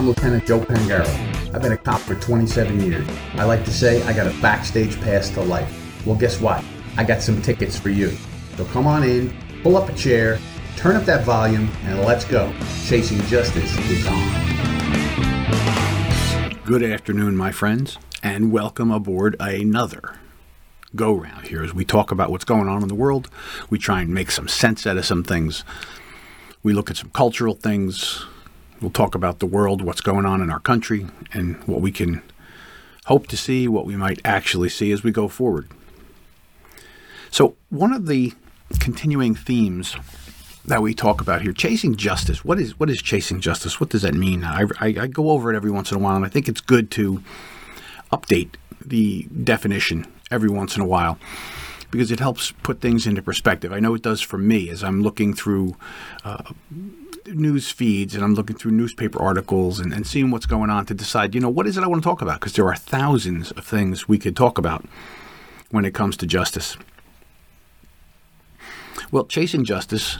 I'm Lieutenant Joe Pangaro. I've been a cop for 27 years. I like to say I got a backstage pass to life. Well, guess what? I got some tickets for you. So come on in, pull up a chair, turn up that volume, and let's go. Chasing Justice is on. Good afternoon, my friends, and welcome aboard another go round here as we talk about what's going on in the world. We try and make some sense out of some things. We look at some cultural things. We'll talk about the world, what's going on in our country, and what we can hope to see, what we might actually see as we go forward. So, one of the continuing themes that we talk about here, chasing justice. What is what is chasing justice? What does that mean? I, I, I go over it every once in a while, and I think it's good to update the definition every once in a while because it helps put things into perspective. I know it does for me as I'm looking through uh, news feeds and I'm looking through newspaper articles and, and seeing what's going on to decide, you know, what is it I want to talk about? Because there are thousands of things we could talk about when it comes to justice. Well, chasing justice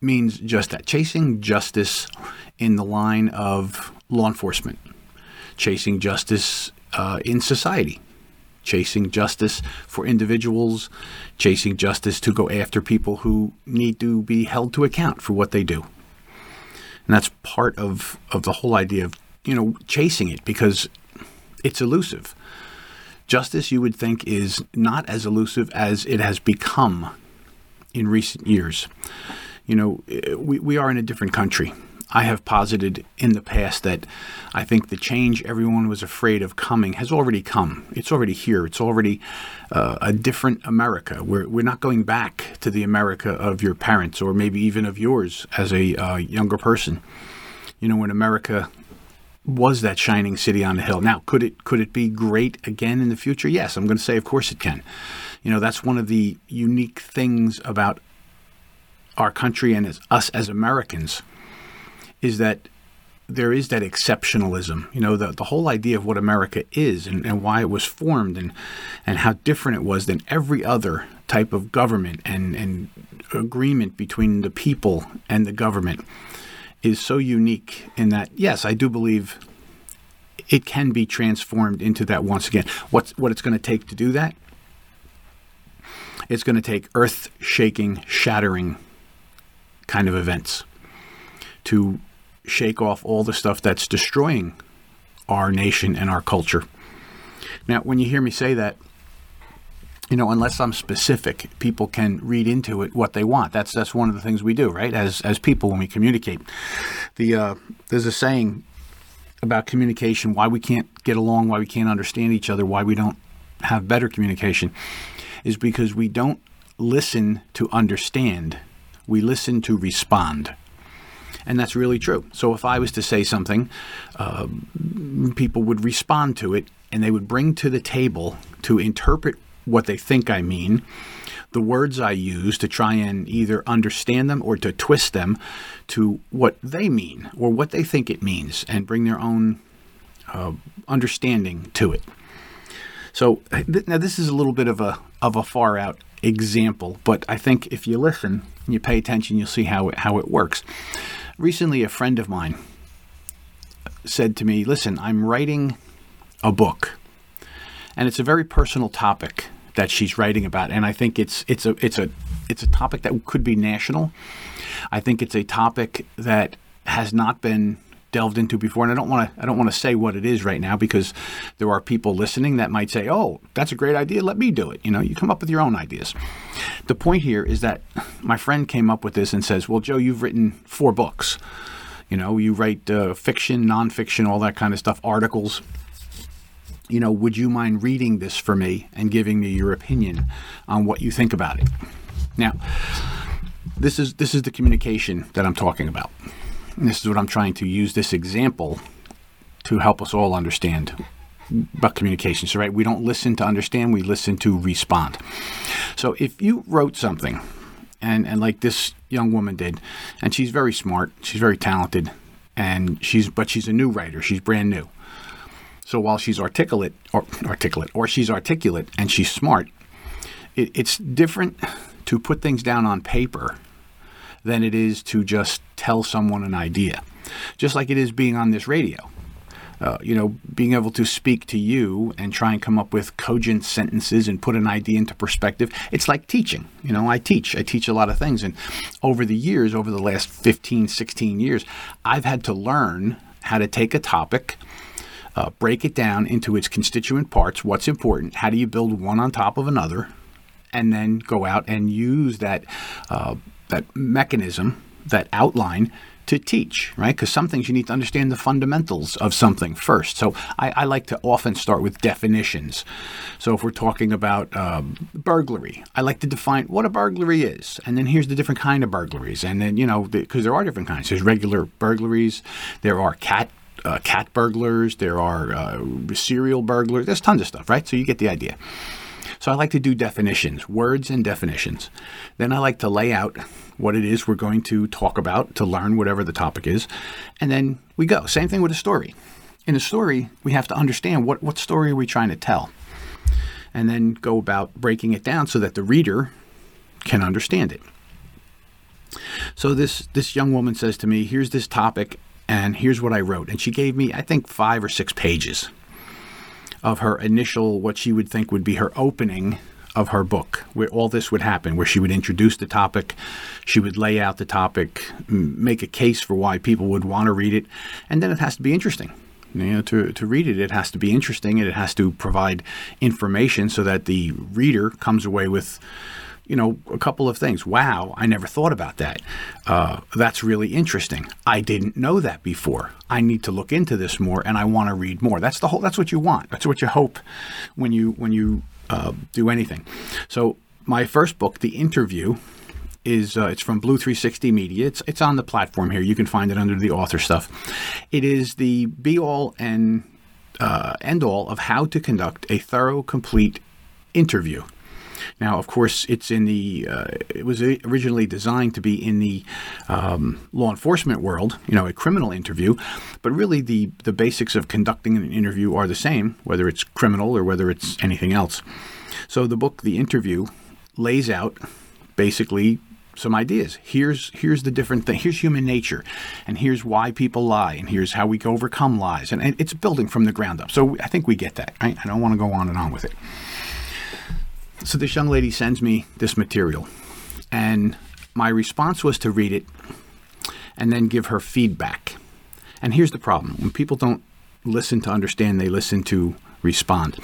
means just that chasing justice in the line of law enforcement, chasing justice uh, in society, chasing justice for individuals, chasing justice to go after people who need to be held to account for what they do. And that's part of, of the whole idea of, you know, chasing it because it's elusive. Justice, you would think, is not as elusive as it has become in recent years. You know, eh, we, we are in a different country. I have posited in the past that I think the change everyone was afraid of coming has already come. It's already here. It's already uh, a different America. We're, we're not going back to the America of your parents or maybe even of yours as a uh, younger person. You know, when America was that shining city on the hill. Now, could it could it be great again in the future? Yes, I'm going to say, of course, it can. You know, that's one of the unique things about our country and as, us as Americans is that there is that exceptionalism. You know, the, the whole idea of what America is and, and why it was formed and, and how different it was than every other type of government and, and agreement between the people and the government is so unique in that, yes, I do believe it can be transformed into that once again. What's, what it's going to take to do that? It's going to take earth shaking, shattering kind of events to shake off all the stuff that's destroying our nation and our culture. Now, when you hear me say that, you know, unless I'm specific, people can read into it what they want. That's that's one of the things we do, right? As as people when we communicate. The uh, there's a saying about communication: why we can't get along, why we can't understand each other, why we don't have better communication, is because we don't listen to understand. We listen to respond. And that's really true. So if I was to say something, uh, people would respond to it and they would bring to the table to interpret what they think I mean, the words I use to try and either understand them or to twist them to what they mean or what they think it means and bring their own uh, understanding to it. So th- now this is a little bit of a of a far out example, but I think if you listen and you pay attention, you'll see how it, how it works. Recently, a friend of mine said to me, Listen, I'm writing a book, and it's a very personal topic that she's writing about, and I think it's it's a it's a it's a topic that could be national. I think it's a topic that has not been delved into before, and I don't want to I don't want to say what it is right now because there are people listening that might say, "Oh, that's a great idea. Let me do it." You know, you come up with your own ideas. The point here is that my friend came up with this and says, "Well, Joe, you've written four books. You know, you write uh, fiction, nonfiction, all that kind of stuff, articles." You know, would you mind reading this for me and giving me your opinion on what you think about it? Now, this is this is the communication that I'm talking about. And this is what I'm trying to use this example to help us all understand about communication. So, right, we don't listen to understand, we listen to respond. So, if you wrote something, and, and like this young woman did, and she's very smart, she's very talented, and she's but she's a new writer, she's brand new. So while she's articulate or articulate or she's articulate and she's smart, it, it's different to put things down on paper than it is to just tell someone an idea. just like it is being on this radio. Uh, you know, being able to speak to you and try and come up with cogent sentences and put an idea into perspective. It's like teaching. You know, I teach. I teach a lot of things. And over the years, over the last 15, 16 years, I've had to learn how to take a topic, uh, break it down into its constituent parts, what's important, how do you build one on top of another, and then go out and use that, uh, that mechanism, that outline to teach, right? Because some things you need to understand the fundamentals of something first. So I, I like to often start with definitions. So if we're talking about um, burglary, I like to define what a burglary is, and then here's the different kind of burglaries, and then you know because there are different kinds. There's regular burglaries, there are cat. Uh, cat burglars, there are uh, serial burglars, there's tons of stuff, right? So you get the idea. So I like to do definitions, words and definitions. Then I like to lay out what it is we're going to talk about to learn whatever the topic is. And then we go. Same thing with a story. In a story, we have to understand what, what story are we trying to tell? And then go about breaking it down so that the reader can understand it. So this this young woman says to me, "Here's this topic and here's what I wrote." And she gave me I think 5 or 6 pages of her initial what she would think would be her opening of her book, where all this would happen, where she would introduce the topic, she would lay out the topic, make a case for why people would want to read it, and then it has to be interesting. You know, to, to read it, it has to be interesting and it has to provide information so that the reader comes away with, you know, a couple of things. Wow, I never thought about that. Uh, that's really interesting. I didn't know that before. I need to look into this more, and I want to read more. That's the whole. That's what you want. That's what you hope when you when you uh, do anything. So my first book, The Interview, is uh, it's from Blue 360 Media. It's it's on the platform here. You can find it under the author stuff. It is the be all and uh, end all of how to conduct a thorough, complete interview. Now, of course, it's in the. Uh, it was originally designed to be in the um, law enforcement world, you know, a criminal interview, but really the the basics of conducting an interview are the same, whether it's criminal or whether it's anything else. So the book, The Interview, lays out basically some ideas. Here's here's the different thing. Here's human nature, and here's why people lie, and here's how we can overcome lies. And, and it's building from the ground up. So I think we get that. I don't want to go on and on with it. So this young lady sends me this material, and my response was to read it and then give her feedback. And here's the problem when people don't listen to understand, they listen to respond.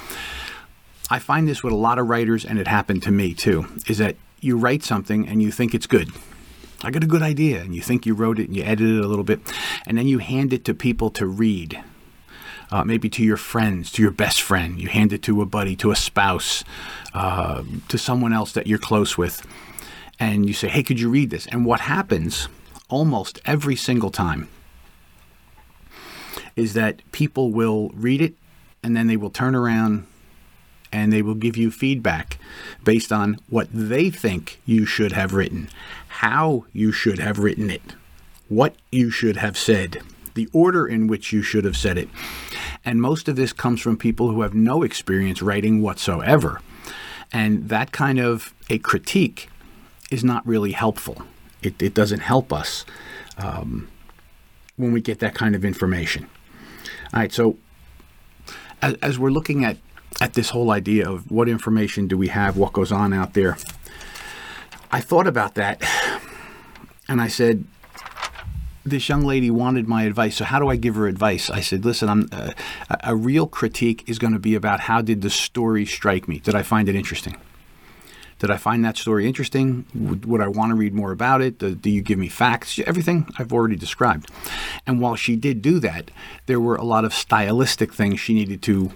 I find this with a lot of writers, and it happened to me too, is that you write something and you think it's good. I got a good idea, and you think you wrote it and you edited it a little bit, and then you hand it to people to read uh, maybe to your friends, to your best friend. You hand it to a buddy, to a spouse, uh, to someone else that you're close with, and you say, "Hey, could you read this?" And what happens almost every single time is that people will read it, and then they will turn around and they will give you feedback based on what they think you should have written, how you should have written it, what you should have said the order in which you should have said it. And most of this comes from people who have no experience writing whatsoever. And that kind of a critique is not really helpful. It, it doesn't help us um, when we get that kind of information. All right, so as, as we're looking at, at this whole idea of what information do we have, what goes on out there, I thought about that and I said, this young lady wanted my advice. So how do I give her advice? I said, listen, uh, a real critique is going to be about how did the story strike me? Did I find it interesting? Did I find that story interesting? Would, would I want to read more about it? Do, do you give me facts? Everything I've already described. And while she did do that, there were a lot of stylistic things she needed to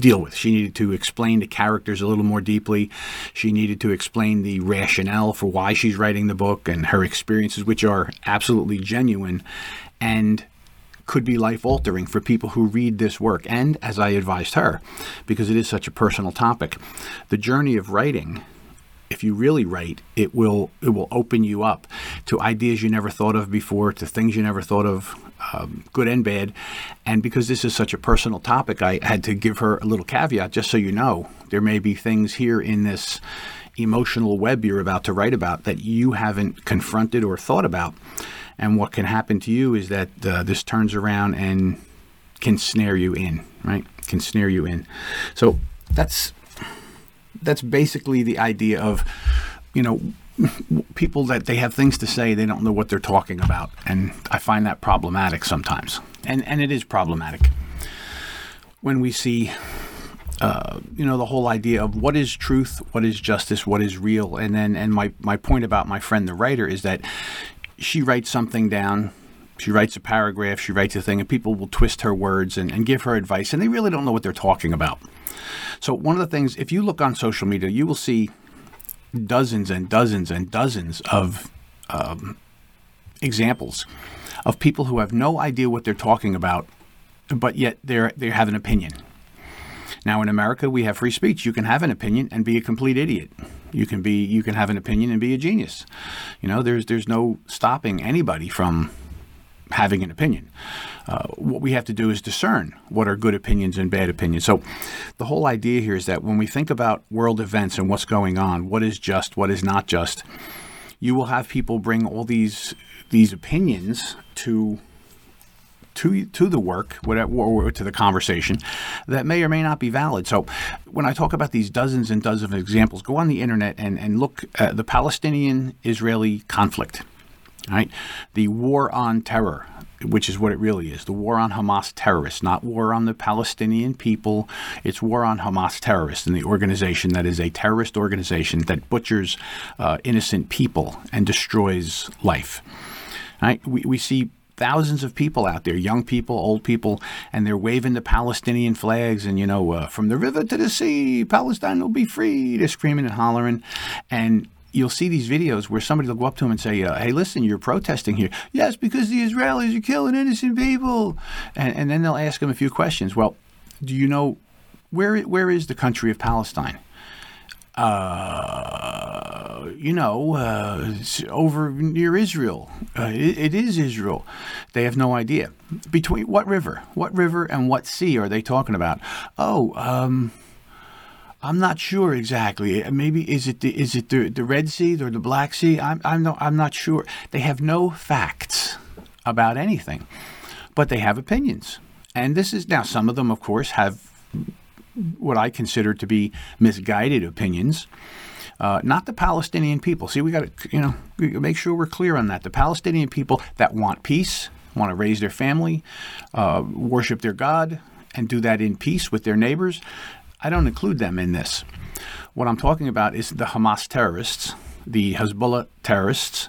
deal with. She needed to explain the characters a little more deeply. She needed to explain the rationale for why she's writing the book and her experiences, which are absolutely genuine and could be life altering for people who read this work. And as I advised her, because it is such a personal topic, the journey of writing if you really write, it will it will open you up to ideas you never thought of before, to things you never thought of, um, good and bad. And because this is such a personal topic, I had to give her a little caveat, just so you know, there may be things here in this emotional web you're about to write about that you haven't confronted or thought about. And what can happen to you is that uh, this turns around and can snare you in, right? Can snare you in. So that's that's basically the idea of, you know, people that they have things to say they don't know what they're talking about, and I find that problematic sometimes, and and it is problematic. When we see. Uh, you know the whole idea of what is truth, what is justice, what is real, and then and my my point about my friend the writer is that she writes something down she writes a paragraph, she writes a thing, and people will twist her words and, and give her advice, and they really don't know what they're talking about. So, one of the things, if you look on social media, you will see dozens and dozens and dozens of um, examples of people who have no idea what they're talking about, but yet they they have an opinion. Now in America we have free speech. You can have an opinion and be a complete idiot. You can be you can have an opinion and be a genius. You know, there's there's no stopping anybody from having an opinion. Uh, what we have to do is discern what are good opinions and bad opinions. So, the whole idea here is that when we think about world events and what's going on, what is just, what is not just, you will have people bring all these these opinions to to to the work, or to the conversation, that may or may not be valid. So, when I talk about these dozens and dozens of examples, go on the internet and and look at the Palestinian-Israeli conflict. Right, the war on terror, which is what it really is the war on Hamas terrorists, not war on the Palestinian people. It's war on Hamas terrorists and the organization that is a terrorist organization that butchers uh, innocent people and destroys life. Right? We, we see thousands of people out there, young people, old people, and they're waving the Palestinian flags and, you know, uh, from the river to the sea, Palestine will be free. They're screaming and hollering. And you'll see these videos where somebody will go up to him and say, uh, "Hey, listen, you're protesting here." Yes, because the Israelis are killing innocent people, and, and then they'll ask him a few questions. Well, do you know where where is the country of Palestine? Uh, you know, uh, over near Israel. Uh, it, it is Israel. They have no idea. Between what river? What river and what sea are they talking about? Oh, um, I'm not sure exactly. Maybe is it the, is it the, the Red Sea or the Black Sea? I'm I'm no, I'm not sure. They have no facts about anything, but they have opinions. And this is now some of them, of course, have what I consider to be misguided opinions. Uh, not the Palestinian people. See, we got to you know make sure we're clear on that. The Palestinian people that want peace, want to raise their family, uh, worship their God, and do that in peace with their neighbors. I don't include them in this. What I'm talking about is the Hamas terrorists, the Hezbollah terrorists,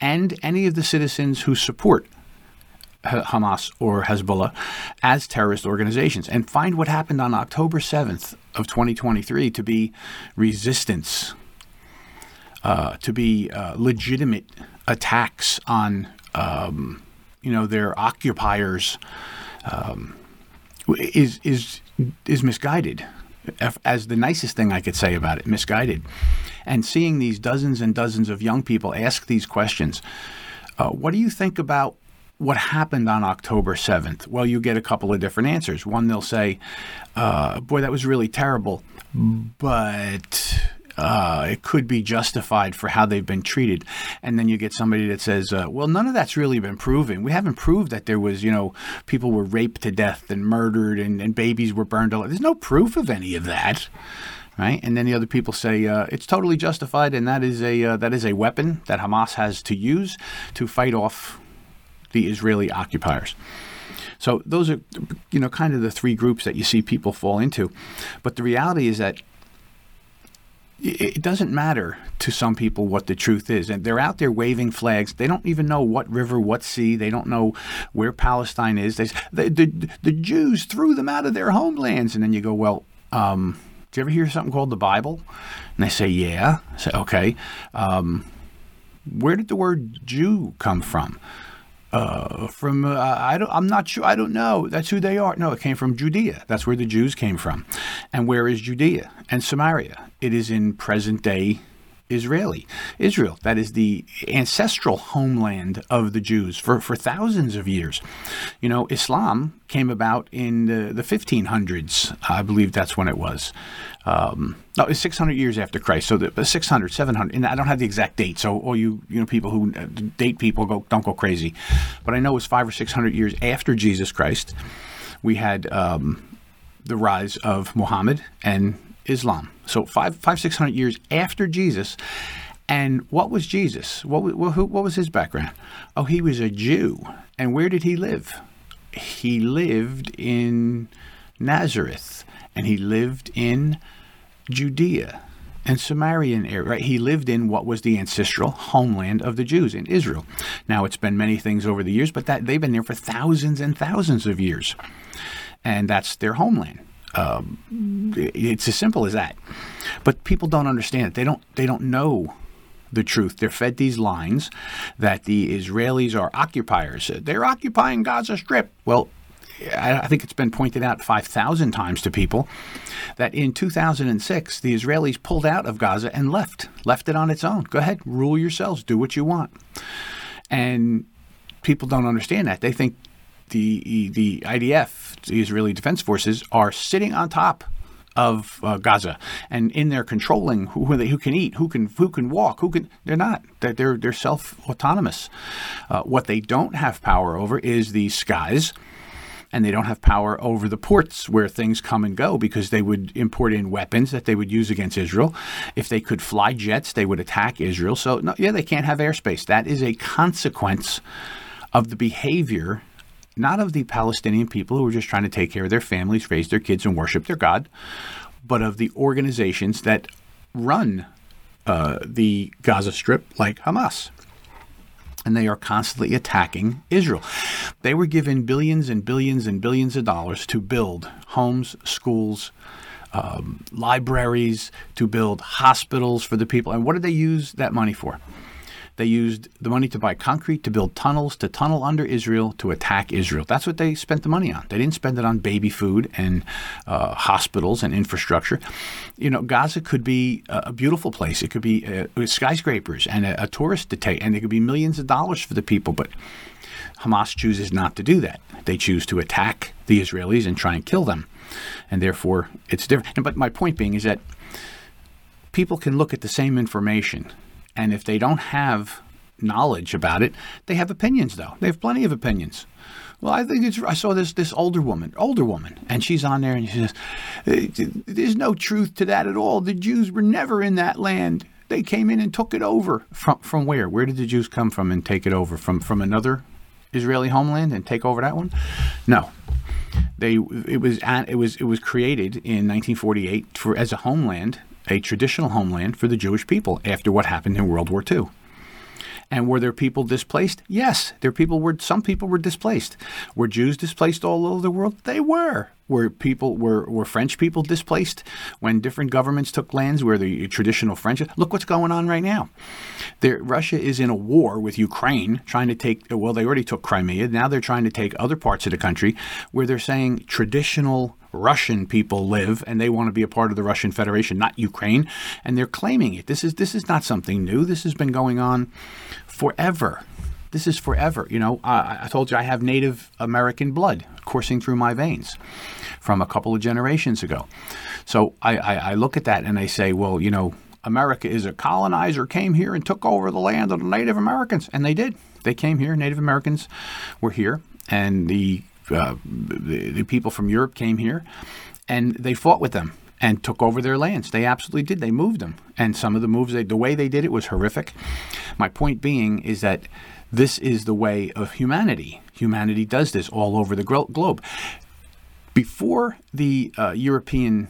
and any of the citizens who support Hamas or Hezbollah as terrorist organizations. And find what happened on October 7th of 2023 to be resistance, uh, to be uh, legitimate attacks on, um, you know, their occupiers. Um, is is is misguided as the nicest thing I could say about it, misguided. And seeing these dozens and dozens of young people ask these questions, uh, what do you think about what happened on October 7th? Well, you get a couple of different answers. One, they'll say, uh, boy, that was really terrible, but uh, it could be justified for how they've been treated. And then you get somebody that says, uh, well, none of that's really been proven. We haven't proved that there was, you know, people were raped to death and murdered and, and babies were burned alive. There's no proof of any of that. Right, and then the other people say uh, it's totally justified, and that is a uh, that is a weapon that Hamas has to use to fight off the Israeli occupiers. So those are, you know, kind of the three groups that you see people fall into. But the reality is that it doesn't matter to some people what the truth is. And they're out there waving flags. They don't even know what river, what sea. They don't know where Palestine is. They, the, the, the Jews threw them out of their homelands. And then you go, well, um, do you ever hear something called the Bible? And they say, yeah. I say, okay. Um, where did the word Jew come from? Uh, from uh, I don't I'm not sure I don't know that's who they are no it came from Judea that's where the Jews came from and where is Judea and Samaria it is in present day Israeli, Israel. That is the ancestral homeland of the Jews for, for thousands of years. You know, Islam came about in the, the 1500s. I believe that's when it was. Um, no, it's 600 years after Christ. So the 600, 700, and I don't have the exact date. So all you you know people who uh, date people go don't go crazy, but I know it's five or 600 years after Jesus Christ. We had um, the rise of Muhammad and Islam. So five, five, six hundred years after Jesus. And what was Jesus? What, what, what was his background? Oh, he was a Jew. And where did he live? He lived in Nazareth, and he lived in Judea and Samarian area. Right? He lived in what was the ancestral homeland of the Jews in Israel. Now it's been many things over the years, but that they've been there for thousands and thousands of years, and that's their homeland. Um, it's as simple as that. But people don't understand it. They don't. They don't know the truth. They're fed these lines that the Israelis are occupiers. They're occupying Gaza Strip. Well, I think it's been pointed out 5,000 times to people that in 2006, the Israelis pulled out of Gaza and left, left it on its own. Go ahead, rule yourselves, do what you want. And people don't understand that. They think the the IDF, the Israeli Defense Forces, are sitting on top of uh, Gaza and in there controlling who who can eat, who can who can walk, who can. They're not. They're they're, they're self autonomous. Uh, what they don't have power over is the skies. And they don't have power over the ports where things come and go because they would import in weapons that they would use against Israel. If they could fly jets, they would attack Israel. So, no, yeah, they can't have airspace. That is a consequence of the behavior not of the Palestinian people who are just trying to take care of their families, raise their kids, and worship their God, but of the organizations that run uh, the Gaza Strip, like Hamas. And they are constantly attacking Israel. They were given billions and billions and billions of dollars to build homes, schools, um, libraries, to build hospitals for the people. And what did they use that money for? They used the money to buy concrete, to build tunnels, to tunnel under Israel, to attack Israel. That's what they spent the money on. They didn't spend it on baby food and uh, hospitals and infrastructure. You know, Gaza could be a beautiful place. It could be uh, skyscrapers and a, a tourist to and it could be millions of dollars for the people. But Hamas chooses not to do that. They choose to attack the Israelis and try and kill them. And therefore, it's different. But my point being is that people can look at the same information and if they don't have knowledge about it, they have opinions, though. They have plenty of opinions. Well, I think it's. I saw this this older woman, older woman, and she's on there and she says, "There's no truth to that at all. The Jews were never in that land. They came in and took it over from from where? Where did the Jews come from and take it over from from another Israeli homeland and take over that one? No, they. It was it was it was created in 1948 for as a homeland a traditional homeland for the Jewish people after what happened in World War II. And were there people displaced? Yes, there people were. Some people were displaced. Were Jews displaced all over the world? They were. Were people were were French people displaced when different governments took lands where the traditional French? Look what's going on right now. There, Russia is in a war with Ukraine, trying to take. Well, they already took Crimea. Now they're trying to take other parts of the country where they're saying traditional Russian people live and they want to be a part of the Russian Federation, not Ukraine, and they're claiming it. This is this is not something new. This has been going on forever. This is forever. You know, I, I told you I have Native American blood coursing through my veins from a couple of generations ago. So I, I, I look at that and I say, well, you know, America is a colonizer, came here and took over the land of the Native Americans, and they did. They came here. Native Americans were here, and the uh, the, the people from Europe came here, and they fought with them and took over their lands. They absolutely did. They moved them, and some of the moves, they, the way they did it was horrific. My point being is that this is the way of humanity. Humanity does this all over the globe. Before the uh, European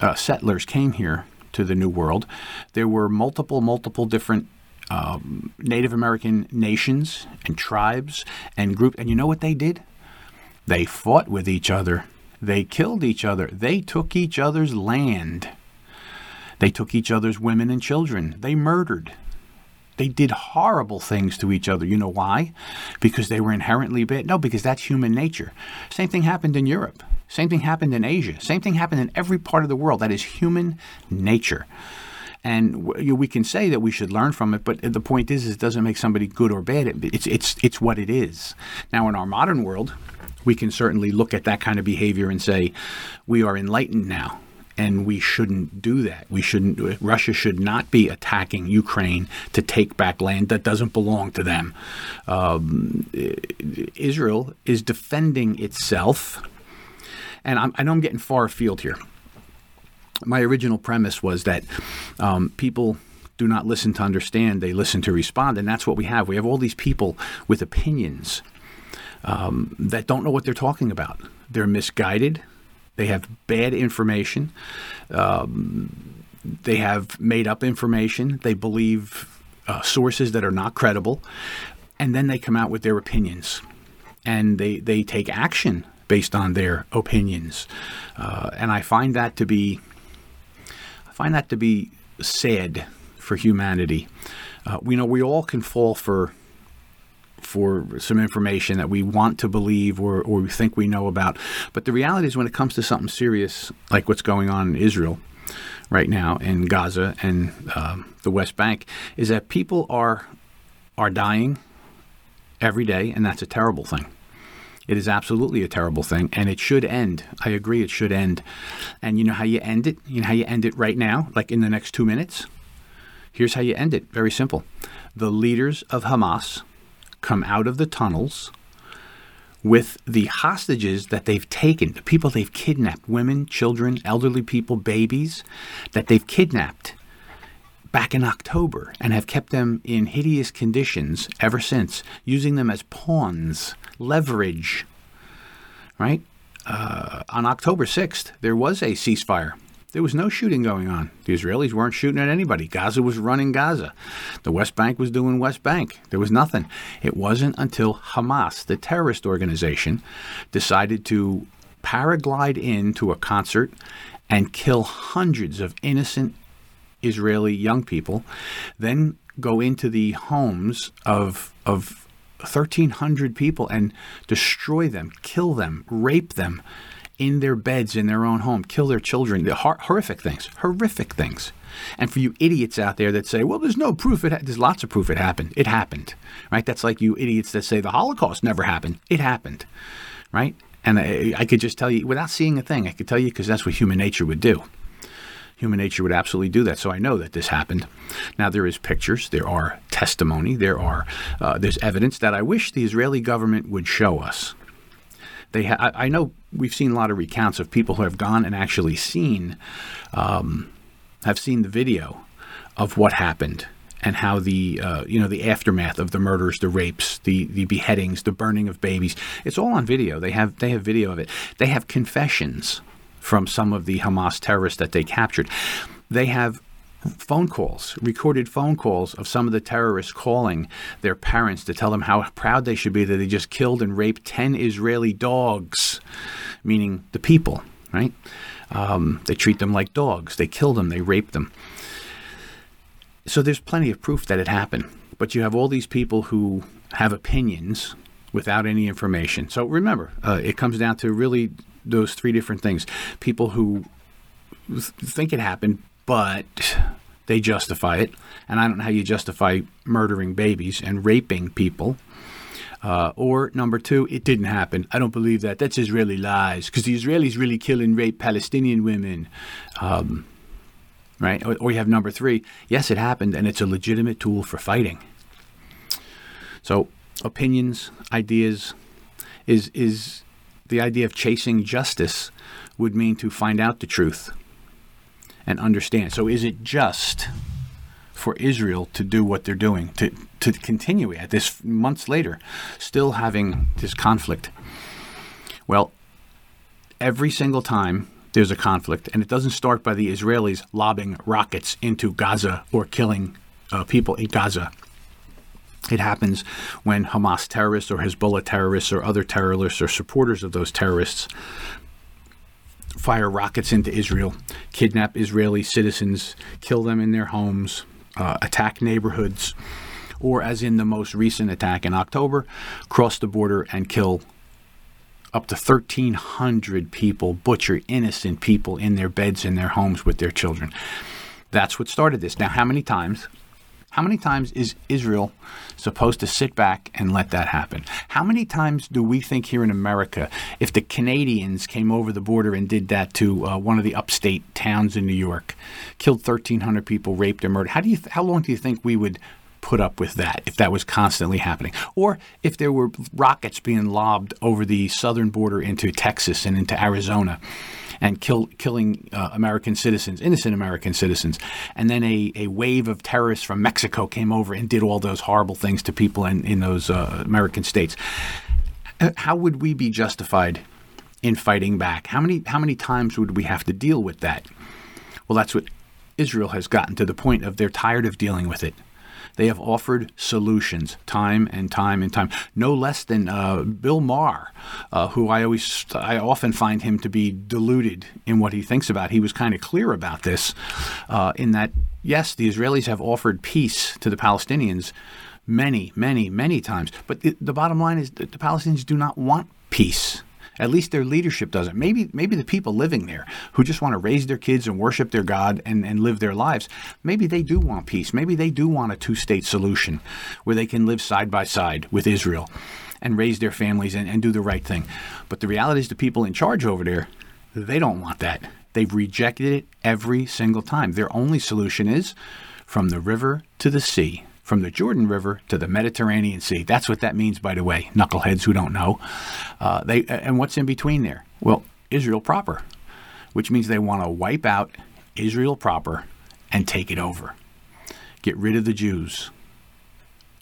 uh, settlers came here to the New World, there were multiple, multiple different um, Native American nations and tribes and groups. And you know what they did? They fought with each other. They killed each other. They took each other's land. They took each other's women and children. They murdered. They did horrible things to each other. You know why? Because they were inherently bad? No, because that's human nature. Same thing happened in Europe. Same thing happened in Asia. Same thing happened in every part of the world. That is human nature. and we can say that we should learn from it, but the point is, is it doesn't make somebody good or bad. It's it's it's what it is. Now, in our modern world, we can certainly look at that kind of behavior and say we are enlightened now and we shouldn't do that. We shouldn't. Russia should not be attacking Ukraine to take back land that doesn't belong to them. Um, Israel is defending itself, and I'm, i know I'm getting far afield here. My original premise was that um, people do not listen to understand; they listen to respond, and that's what we have. We have all these people with opinions um, that don't know what they're talking about. They're misguided they have bad information. Um, they have made up information. They believe uh, sources that are not credible. And then they come out with their opinions. And they, they take action based on their opinions. Uh, and I find that to be I find that to be sad for humanity. Uh, we know we all can fall for for some information that we want to believe or, or we think we know about. But the reality is, when it comes to something serious like what's going on in Israel right now in Gaza and um, the West Bank, is that people are are dying every day, and that's a terrible thing. It is absolutely a terrible thing, and it should end. I agree, it should end. And you know how you end it? You know how you end it right now, like in the next two minutes? Here's how you end it very simple. The leaders of Hamas come out of the tunnels with the hostages that they've taken, the people they've kidnapped women, children, elderly people, babies that they've kidnapped back in October and have kept them in hideous conditions ever since, using them as pawns, leverage. Right? Uh, on October 6th, there was a ceasefire there was no shooting going on. The Israelis weren't shooting at anybody. Gaza was running Gaza. The West Bank was doing West Bank. There was nothing. It wasn't until Hamas, the terrorist organization, decided to paraglide into a concert and kill hundreds of innocent Israeli young people, then go into the homes of of 1,300 people and destroy them, kill them, rape them, in their beds in their own home, kill their children, the hor- horrific things, horrific things. And for you idiots out there that say, well, there's no proof, it ha-. there's lots of proof it happened. It happened, right? That's like you idiots that say the Holocaust never happened. It happened, right? And I, I could just tell you, without seeing a thing, I could tell you because that's what human nature would do. Human nature would absolutely do that. So I know that this happened. Now there is pictures, there are testimony, there are uh, there's evidence that I wish the Israeli government would show us they ha- I, I, know we've seen a lot of recounts of people who have gone and actually seen um, have seen the video of what happened and how the uh, you know the aftermath of the murders, the rapes, the the beheadings, the burning of babies. It's all on video. They have they have video of it. They have confessions from some of the Hamas terrorists that they captured. They have phone calls, recorded phone calls of some of the terrorists calling their parents to tell them how proud they should be that they just killed and raped 10 Israeli dogs, meaning the people, right? Um, they treat them like dogs. They kill them, they rape them. So there's plenty of proof that it happened. But you have all these people who have opinions without any information. So remember, uh, it comes down to really those three different things. People who think it happened but they justify it. And I don't know how you justify murdering babies and raping people. Uh, or number two, it didn't happen. I don't believe that. That's Israeli lies because the Israelis really kill and rape Palestinian women. Um, right? Or, or you have number three, yes, it happened and it's a legitimate tool for fighting. So opinions, ideas, is is the idea of chasing justice would mean to find out the truth and understand. So, is it just for Israel to do what they're doing, to, to continue at this months later, still having this conflict? Well, every single time there's a conflict, and it doesn't start by the Israelis lobbing rockets into Gaza or killing uh, people in Gaza. It happens when Hamas terrorists or Hezbollah terrorists or other terrorists or supporters of those terrorists fire rockets into Israel, kidnap Israeli citizens, kill them in their homes, uh, attack neighborhoods, or as in the most recent attack in October, cross the border and kill up to 1,300 people, butcher innocent people in their beds in their homes with their children. That's what started this. Now, how many times? How many times is Israel supposed to sit back and let that happen? How many times do we think here in America, if the Canadians came over the border and did that to uh, one of the upstate towns in New York, killed 1,300 people, raped and murdered, how do you? Th- how long do you think we would put up with that if that was constantly happening. Or if there were rockets being lobbed over the southern border into Texas and into Arizona and kill, killing uh, American citizens, innocent American citizens. And then a, a wave of terrorists from Mexico came over and did all those horrible things to people in, in those uh, American states. Uh, how would we be justified in fighting back? How many, how many times would we have to deal with that? Well, that's what Israel has gotten to the point of they're tired of dealing with it. They have offered solutions time and time and time. No less than uh, Bill Maher, uh, who I always, I often find him to be deluded in what he thinks about. He was kind of clear about this, uh, in that yes, the Israelis have offered peace to the Palestinians many, many, many times. But the, the bottom line is the Palestinians do not want peace. At least their leadership doesn't. Maybe maybe the people living there who just want to raise their kids and worship their God and, and live their lives, maybe they do want peace. Maybe they do want a two state solution where they can live side by side with Israel and raise their families and, and do the right thing. But the reality is the people in charge over there, they don't want that. They've rejected it every single time. Their only solution is from the river to the sea from the Jordan River to the Mediterranean Sea. That's what that means, by the way, knuckleheads who don't know. Uh, they and what's in between there? Well, Israel proper, which means they want to wipe out Israel proper and take it over, get rid of the Jews,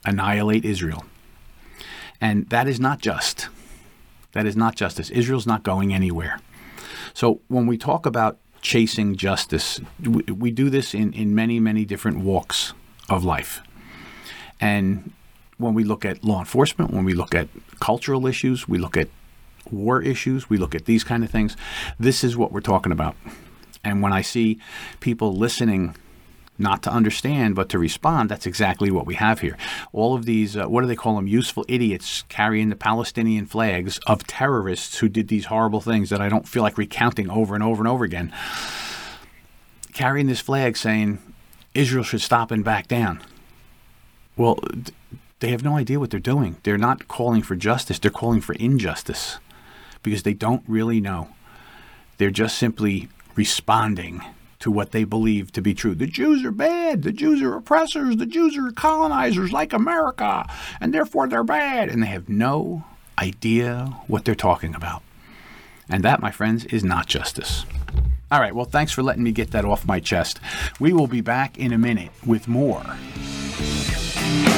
annihilate Israel, and that is not just. That is not justice. Israel's not going anywhere. So when we talk about chasing justice, we, we do this in, in many, many different walks of life. And when we look at law enforcement, when we look at cultural issues, we look at war issues, we look at these kind of things, this is what we're talking about. And when I see people listening, not to understand, but to respond, that's exactly what we have here. All of these, uh, what do they call them? Useful idiots carrying the Palestinian flags of terrorists who did these horrible things that I don't feel like recounting over and over and over again. Carrying this flag saying Israel should stop and back down. Well, they have no idea what they're doing. They're not calling for justice, they're calling for injustice because they don't really know. They're just simply responding to what they believe to be true. The Jews are bad. The Jews are oppressors. The Jews are colonizers like America, and therefore they're bad. And they have no idea what they're talking about. And that, my friends, is not justice. All right, well, thanks for letting me get that off my chest. We will be back in a minute with more. Bye.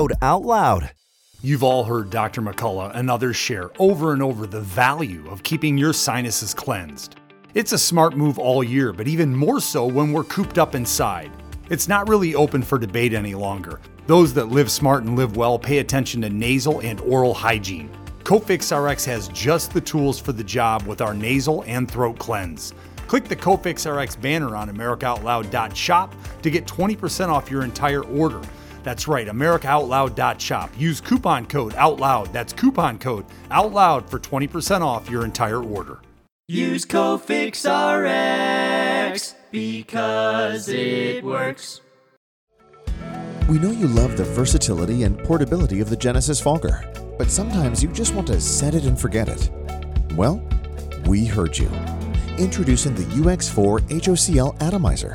code OUTLOUD. You've all heard Dr. McCullough and others share over and over the value of keeping your sinuses cleansed. It's a smart move all year, but even more so when we're cooped up inside. It's not really open for debate any longer. Those that live smart and live well pay attention to nasal and oral hygiene. Cofix RX has just the tools for the job with our nasal and throat cleanse. Click the Cofix RX banner on AmericaOutloud.shop to get 20% off your entire order. That's right, AmericaOutloud.shop. Use coupon code OUTLOUD. That's coupon code OUTLOUD for 20% off your entire order. Use Cofix RX because it works. We know you love the versatility and portability of the Genesis Fogger, but sometimes you just want to set it and forget it. Well, we heard you. Introducing the UX4 HOCL Atomizer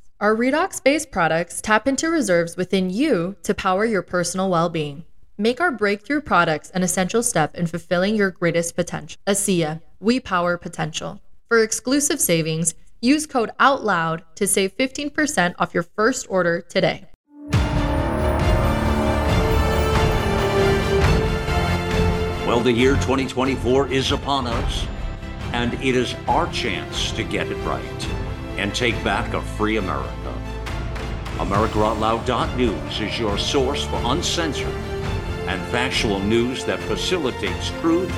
Our redox based products tap into reserves within you to power your personal well being. Make our breakthrough products an essential step in fulfilling your greatest potential. ASEA, we power potential. For exclusive savings, use code OUTLOUD to save 15% off your first order today. Well, the year 2024 is upon us, and it is our chance to get it right and take back a free America. AmericaOutloud.news is your source for uncensored and factual news that facilitates truth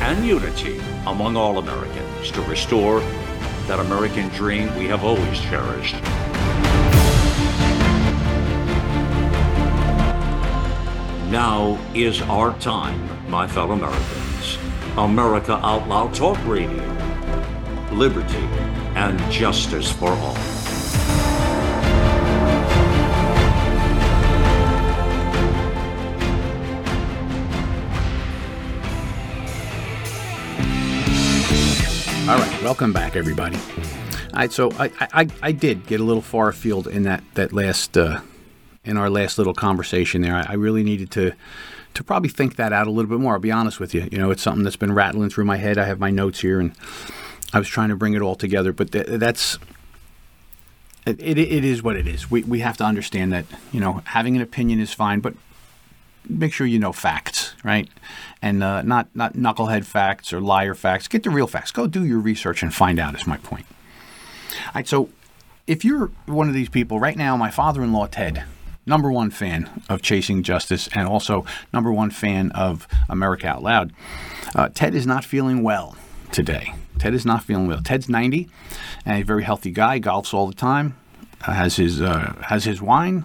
and unity among all Americans to restore that American dream we have always cherished. Now is our time, my fellow Americans. America Out Loud Talk Radio. Liberty and justice for all. All right, welcome back, everybody. All right, so I, I, I did get a little far afield in that that last uh, in our last little conversation there. I, I really needed to to probably think that out a little bit more. I'll be honest with you. You know, it's something that's been rattling through my head. I have my notes here, and I was trying to bring it all together. But th- that's it, it, it is what it is. We we have to understand that you know having an opinion is fine, but make sure you know facts, right? And uh, not not knucklehead facts or liar facts. Get the real facts. Go do your research and find out. Is my point. All right. So, if you're one of these people right now, my father-in-law Ted, number one fan of Chasing Justice, and also number one fan of America Out Loud. Uh, Ted is not feeling well today. Ted is not feeling well. Ted's 90, and a very healthy guy. Golfs all the time. Uh, has his uh, has his wine.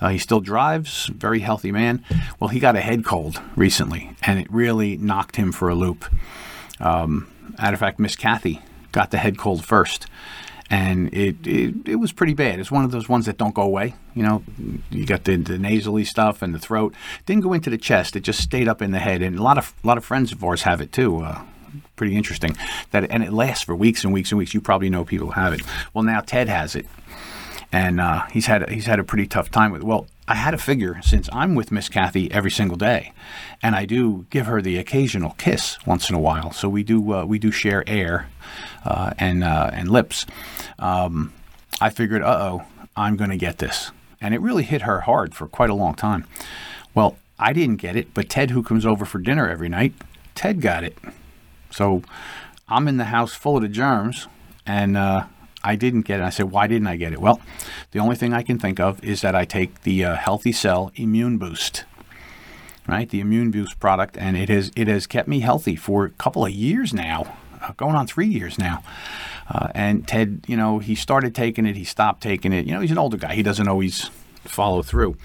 Uh, he still drives, very healthy man. Well, he got a head cold recently, and it really knocked him for a loop. Um, matter of fact, Miss Kathy got the head cold first, and it, it it was pretty bad. It's one of those ones that don't go away. You know, you got the, the nasally stuff and the throat. Didn't go into the chest. It just stayed up in the head, and a lot of a lot of friends of ours have it too. Uh, pretty interesting that, and it lasts for weeks and weeks and weeks. You probably know people who have it. Well, now Ted has it and uh, he's had he's had a pretty tough time with. It. Well, I had a figure since I'm with Miss Kathy every single day, and I do give her the occasional kiss once in a while. So we do uh, we do share air uh, and uh, and lips. Um, I figured, uh oh, I'm going to get this, and it really hit her hard for quite a long time. Well, I didn't get it, but Ted, who comes over for dinner every night, Ted got it. So I'm in the house full of the germs, and uh, I didn't get it. I said, why didn't I get it? Well, the only thing I can think of is that I take the uh, Healthy Cell Immune Boost, right? The Immune Boost product, and it has it has kept me healthy for a couple of years now, uh, going on three years now. Uh, and Ted, you know, he started taking it, he stopped taking it. You know, he's an older guy; he doesn't always follow through.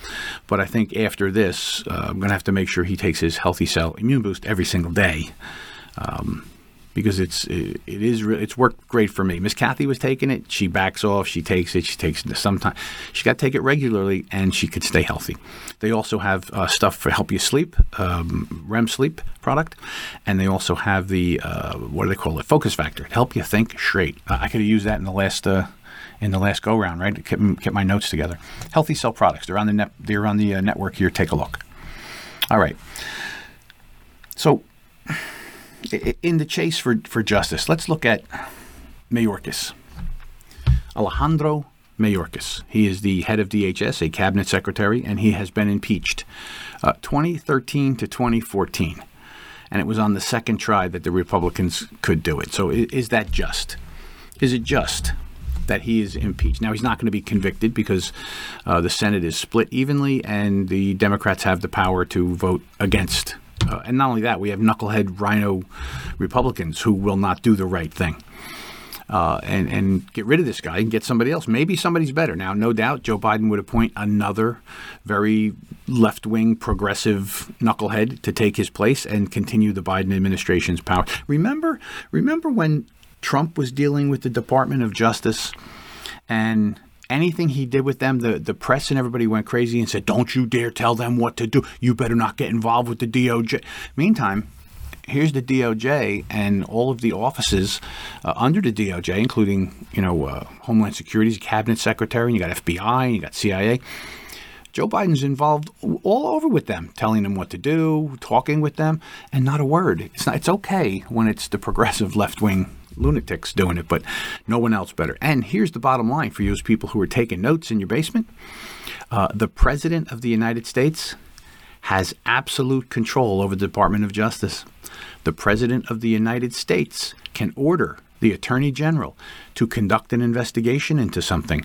But I think after this, uh, I'm going to have to make sure he takes his Healthy Cell Immune Boost every single day. Um, because it's it, it is re- it's worked great for me. Miss Kathy was taking it. She backs off. She takes it. She takes it sometimes. She got to take it regularly, and she could stay healthy. They also have uh, stuff for help you sleep, um, REM sleep product, and they also have the uh, what do they call it? Focus factor to help you think straight. Uh, I could have used that in the last. Uh, in the last go round, right? Keep, keep my notes together. Healthy Cell products. They're on the net. They're on the uh, network here. Take a look. All right. So in the chase for, for justice, let's look at Mayorkas. Alejandro Mayorkas. He is the head of DHS, a cabinet secretary, and he has been impeached uh, 2013 to 2014. And it was on the second try that the Republicans could do it. So is, that just? Is it just that he is impeached? Now, he's not going to be convicted because uh, the Senate is split evenly, and the Democrats have the power to vote against uh, and not only that, we have knucklehead rhino Republicans who will not do the right thing. Uh, and and get rid of this guy and get somebody else. Maybe somebody's better. Now, no doubt, Joe Biden would appoint another very left wing progressive knucklehead to take his place and continue the Biden administration's power. Remember, remember when Trump was dealing with the Department of Justice and anything he did with them, the, the press and everybody went crazy and said, Don't you dare tell them what to do. You better not get involved with the DOJ. Meantime, here's the DOJ and all of the offices uh, under the DOJ, including you know uh, Homeland Security's cabinet secretary, and you got FBI, and you got CIA. Joe Biden's involved all over with them, telling them what to do, talking with them, and not a word. It's not. It's okay when it's the progressive left wing lunatics doing it, but no one else better. And here's the bottom line for you as people who are taking notes in your basement: uh, the president of the United States has absolute control over the Department of Justice. The president of the United States can order the attorney general to conduct an investigation into something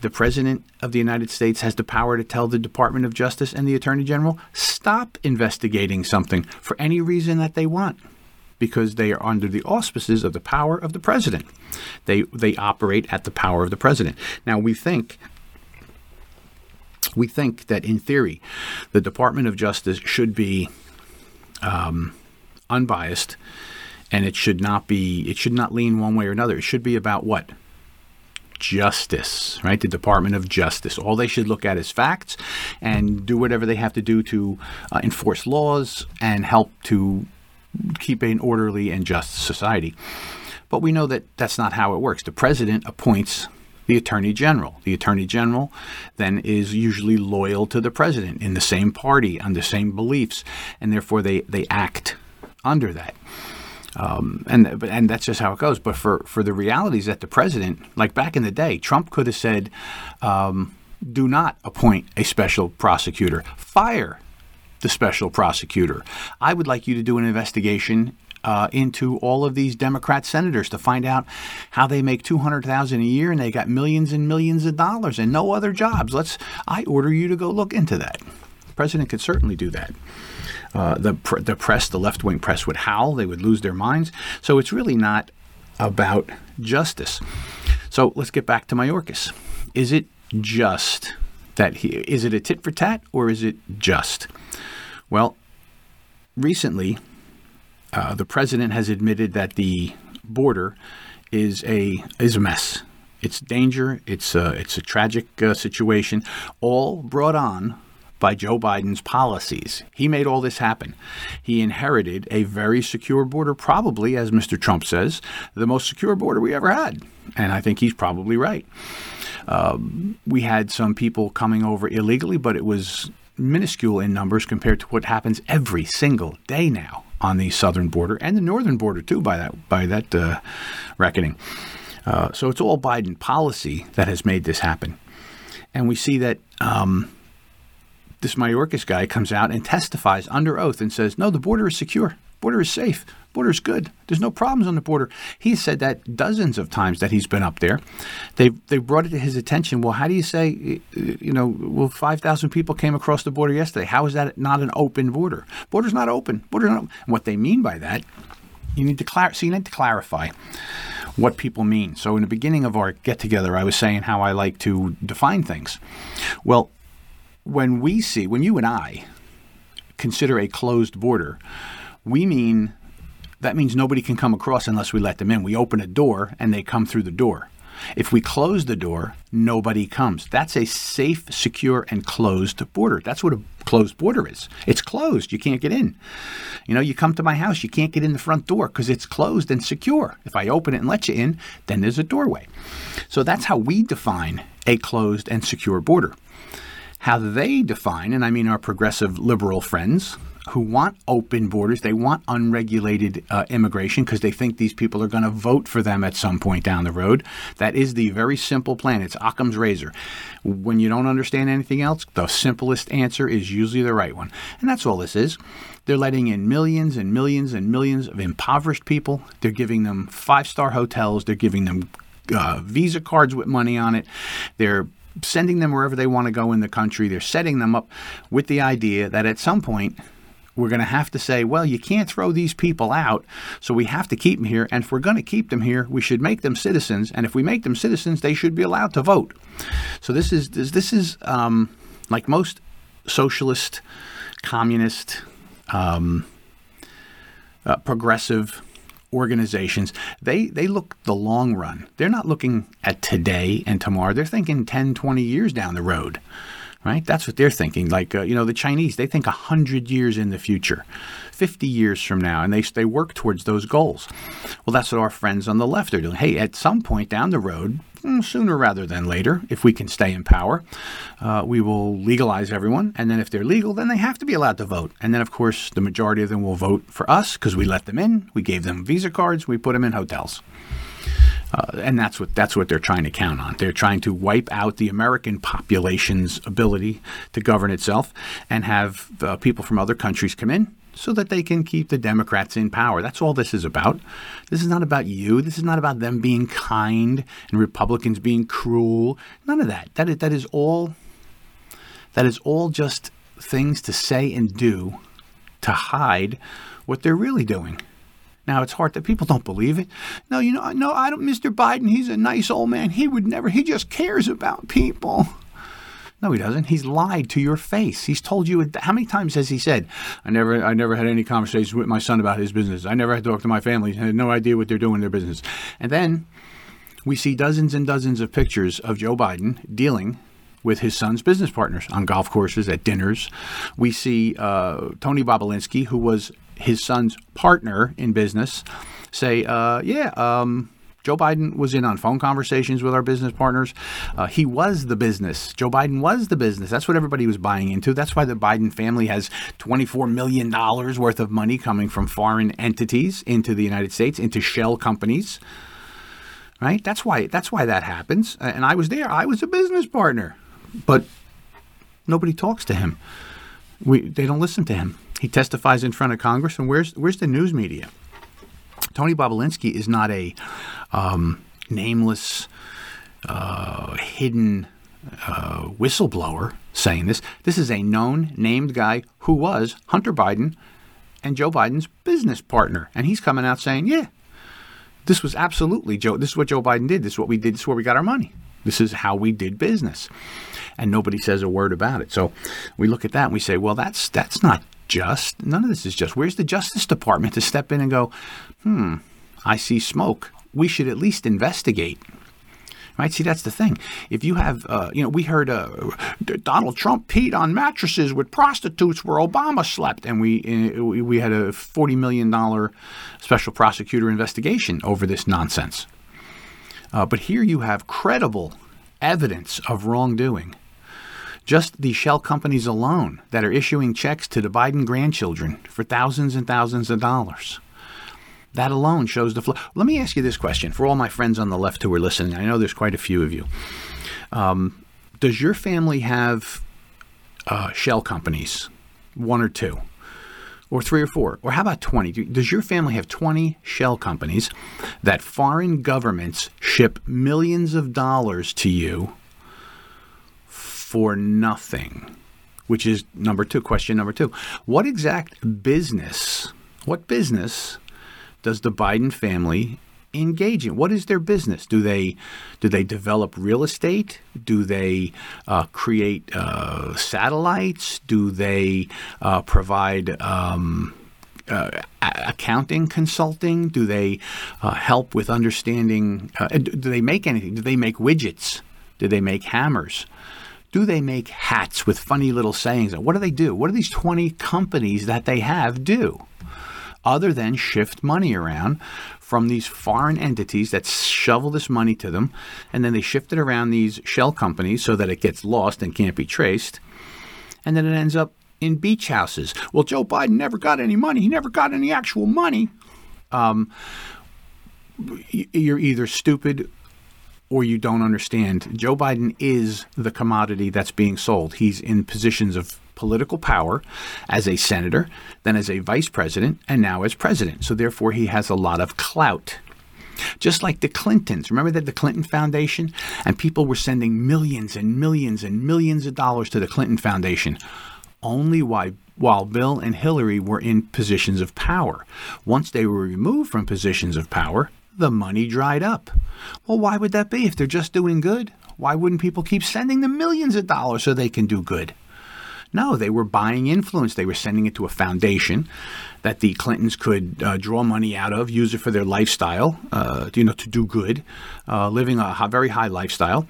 the President of the United States has the power to tell the Department of Justice and the Attorney General stop investigating something for any reason that they want because they are under the auspices of the power of the president. They they operate at the power of the president. Now we think we think that in theory the Department of Justice should be um, unbiased and it should not be it should not lean one way or another. It should be about what? Justice, right? The Department of Justice. All they should look at is facts and do whatever they have to do to uh, enforce laws and help to keep an orderly and just society. But we know that that's not how it works. The president appoints the attorney general. The attorney general then is usually loyal to the president in the same party, on the same beliefs, and therefore they, they act under that. Um, and and that's just how it goes. But for, for the realities that the president, like back in the day, Trump could have said, um, "Do not appoint a special prosecutor. Fire the special prosecutor. I would like you to do an investigation uh, into all of these Democrat senators to find out how they make two hundred thousand a year and they got millions and millions of dollars and no other jobs. Let's. I order you to go look into that. The president could certainly do that. Uh, the pr- the press, the left wing press, would howl. They would lose their minds. So it's really not about justice. So let's get back to Mayorkas. Is it just that he is it a tit for tat or is it just? Well, recently, uh, the president has admitted that the border is a is a mess. It's danger. It's a, it's a tragic uh, situation, all brought on by Joe Biden's policies. He made all this happen. He inherited a very secure border, probably, as Mr. Trump says, the most secure border we ever had. And I think he's probably right. Um, we had some people coming over illegally, but it was minuscule in numbers compared to what happens every single day now on the southern border and the northern border too. By that by that uh, reckoning, uh, so it's all Biden policy that has made this happen, and we see that. Um, this Mayorkas guy comes out and testifies under oath and says, "No, the border is secure. Border is safe. Border is good. There's no problems on the border." He said that dozens of times that he's been up there. They they brought it to his attention. Well, how do you say, you know, well, five thousand people came across the border yesterday. How is that not an open border? Border's not open. Border. Not open. What they mean by that, you need to clar- so you need to clarify what people mean. So in the beginning of our get together, I was saying how I like to define things. Well, when we see, when you and I consider a closed border, we mean that means nobody can come across unless we let them in. We open a door and they come through the door. If we close the door, nobody comes. That's a safe, secure, and closed border. That's what a closed border is. It's closed. You can't get in. You know, you come to my house, you can't get in the front door because it's closed and secure. If I open it and let you in, then there's a doorway. So that's how we define a closed and secure border how they define, and I mean our progressive liberal friends who want open borders, they want unregulated uh, immigration because they think these people are going to vote for them at some point down the road. That is the very simple plan. It's Occam's razor. When you don't understand anything else, the simplest answer is usually the right one. And that's all this is. They're letting in millions and millions and millions of impoverished people. They're giving them five star hotels. They're giving them uh, Visa cards with money on it. They're sending them wherever they want to go in the country. They're setting them up with the idea that at some point we're going to have to say, well, you can't throw these people out, so we have to keep them here. And if we're going to keep them here, we should make them citizens. And if we make them citizens, they should be allowed to vote. So this is this, this is um, like most socialist, communist, um, uh, progressive organizations, they, they look the long run. They're not looking at today and tomorrow. They're thinking 10, 20 years down the road, right? That's what they're thinking. Like, uh, you know, the Chinese, they think 100 years in the future, 50 years from now, and they, they work towards those goals. Well, that's what our friends on the left are doing. Hey, at some point down the road, sooner rather than later, if we can stay in power, uh, we will legalize everyone. And then if they're legal, then they have to be allowed to vote. And then, of course, the majority of them will vote for us because we let them in, we gave them visa cards, we put them in hotels. Uh, and that's what that's what they're trying to count on. They're trying to wipe out the American population's ability to govern itself and have uh, people from other countries come in so that they can keep the Democrats in power. That's all this is about. This is not about you. This is not about them being kind and Republicans being cruel. None of that. That is, that is all. That is all just things to say and do to hide what they're really doing. Now it's hard that people don't believe it. No, you know, no, I don't. Mr. Biden, he's a nice old man. He would never. He just cares about people. No, he doesn't. He's lied to your face. He's told you how many times has he said, "I never, I never had any conversations with my son about his business. I never had to talk to my family. I had no idea what they're doing in their business." And then we see dozens and dozens of pictures of Joe Biden dealing with his son's business partners on golf courses, at dinners. We see uh, Tony Bobulinski, who was his son's partner in business, say, uh, "Yeah." Um, Joe Biden was in on phone conversations with our business partners. Uh, he was the business. Joe Biden was the business. That's what everybody was buying into. That's why the Biden family has $24 million worth of money coming from foreign entities into the United States, into shell companies. Right? That's why. That's why that happens. And I was there. I was a business partner, but nobody talks to him. We, they don't listen to him. He testifies in front of Congress, and where's where's the news media? Tony Bobulinski is not a um, nameless, uh, hidden uh, whistleblower saying this. This is a known, named guy who was Hunter Biden and Joe Biden's business partner, and he's coming out saying, "Yeah, this was absolutely Joe. This is what Joe Biden did. This is what we did. This is where we got our money. This is how we did business." And nobody says a word about it. So we look at that and we say, "Well, that's that's not just. None of this is just. Where's the Justice Department to step in and go, hmm, I see smoke. We should at least investigate. Right? See, that's the thing. If you have, uh, you know, we heard uh, Donald Trump peed on mattresses with prostitutes where Obama slept, and we uh, we had a forty million dollar special prosecutor investigation over this nonsense. Uh, but here you have credible evidence of wrongdoing just the shell companies alone that are issuing checks to the Biden grandchildren for thousands and thousands of dollars. That alone shows the flow. Let me ask you this question for all my friends on the left who are listening. I know there's quite a few of you. Um, does your family have uh, shell companies, one or two, or three or four, or how about 20? Does your family have 20 shell companies that foreign governments ship millions of dollars to you for nothing? Which is number two, question number two. What exact business, what business does the Biden family engage in? What is their business? Do they do they develop real estate? Do they uh, create uh, satellites? Do they uh, provide um, uh, accounting consulting? Do they uh, help with understanding? Uh, do they make anything? Do they make widgets? Do they make hammers? Do they make hats with funny little sayings? What do they do? What do these 20 companies that they have do? Other than shift money around from these foreign entities that shovel this money to them, and then they shift it around these shell companies so that it gets lost and can't be traced, and then it ends up in beach houses. Well, Joe Biden never got any money. He never got any actual money. Um, you're either stupid or you don't understand. Joe Biden is the commodity that's being sold. He's in positions of political power as a senator, then as a vice president, and now as president. So therefore, he has a lot of clout. Just like the Clintons. Remember that the Clinton Foundation? And people were sending millions and millions and millions of dollars to the Clinton Foundation. Only while Bill and Hillary were in positions of power. Once they were removed from positions of power, the money dried up. Well, why would that be? If they're just doing good, why wouldn't people keep sending them millions of dollars so they can do good? No, they were buying influence. They were sending it to a foundation that the Clintons could uh, draw money out of, use it for their lifestyle, uh, you know, to do good, uh, living a very high lifestyle.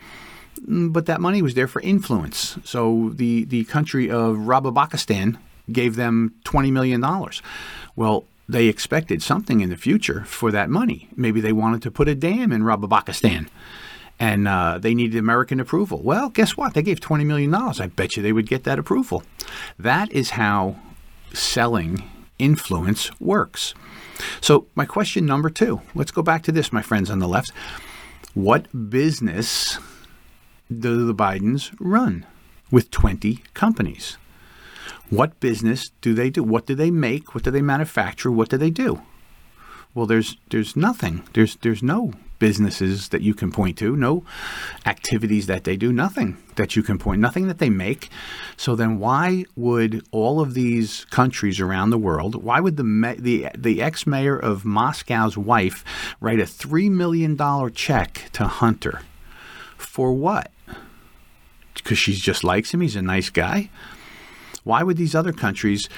Mm, But that money was there for influence. So the, the country of Rababakistan gave them $20 million. Well, they expected something in the future for that money. Maybe they wanted to put a dam in Rababakistan and uh, they needed American approval. Well, guess what? They gave $20 million. I bet you they would get that approval. That is how selling influence works. So, my question number two let's go back to this, my friends on the left. What business do the Bidens run with 20 companies? What business do they do? What do they make? What do they manufacture? What do they do? Well, there's there's nothing. There's there's no businesses that you can point to, no activities that they do, nothing that you can point, nothing that they make. So then, why would all of these countries around the world? Why would the the the ex mayor of Moscow's wife write a three million dollar check to Hunter for what? Because she just likes him. He's a nice guy. Why would these other countries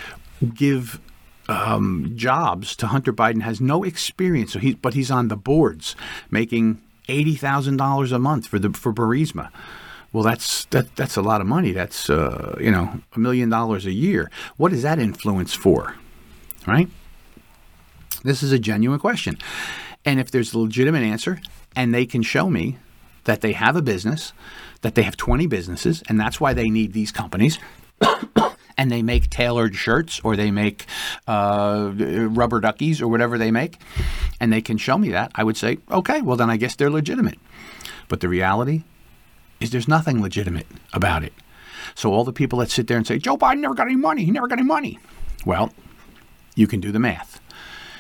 give um, jobs to Hunter Biden has no experience, so he but he's on the boards making eighty thousand dollars a month for the for Burisma. Well, that's that that's a lot of money. That's uh, you know a million dollars a year. What is that influence for? Right. This is a genuine question, and if there's a legitimate answer, and they can show me that they have a business, that they have twenty businesses, and that's why they need these companies and they make tailored shirts or they make uh, rubber duckies or whatever they make, and they can show me that, I would say, okay, well, then I guess they're legitimate. But the reality is there's nothing legitimate about it. So all the people that sit there and say, Joe Biden never got any money, he never got any money. Well, you can do the math.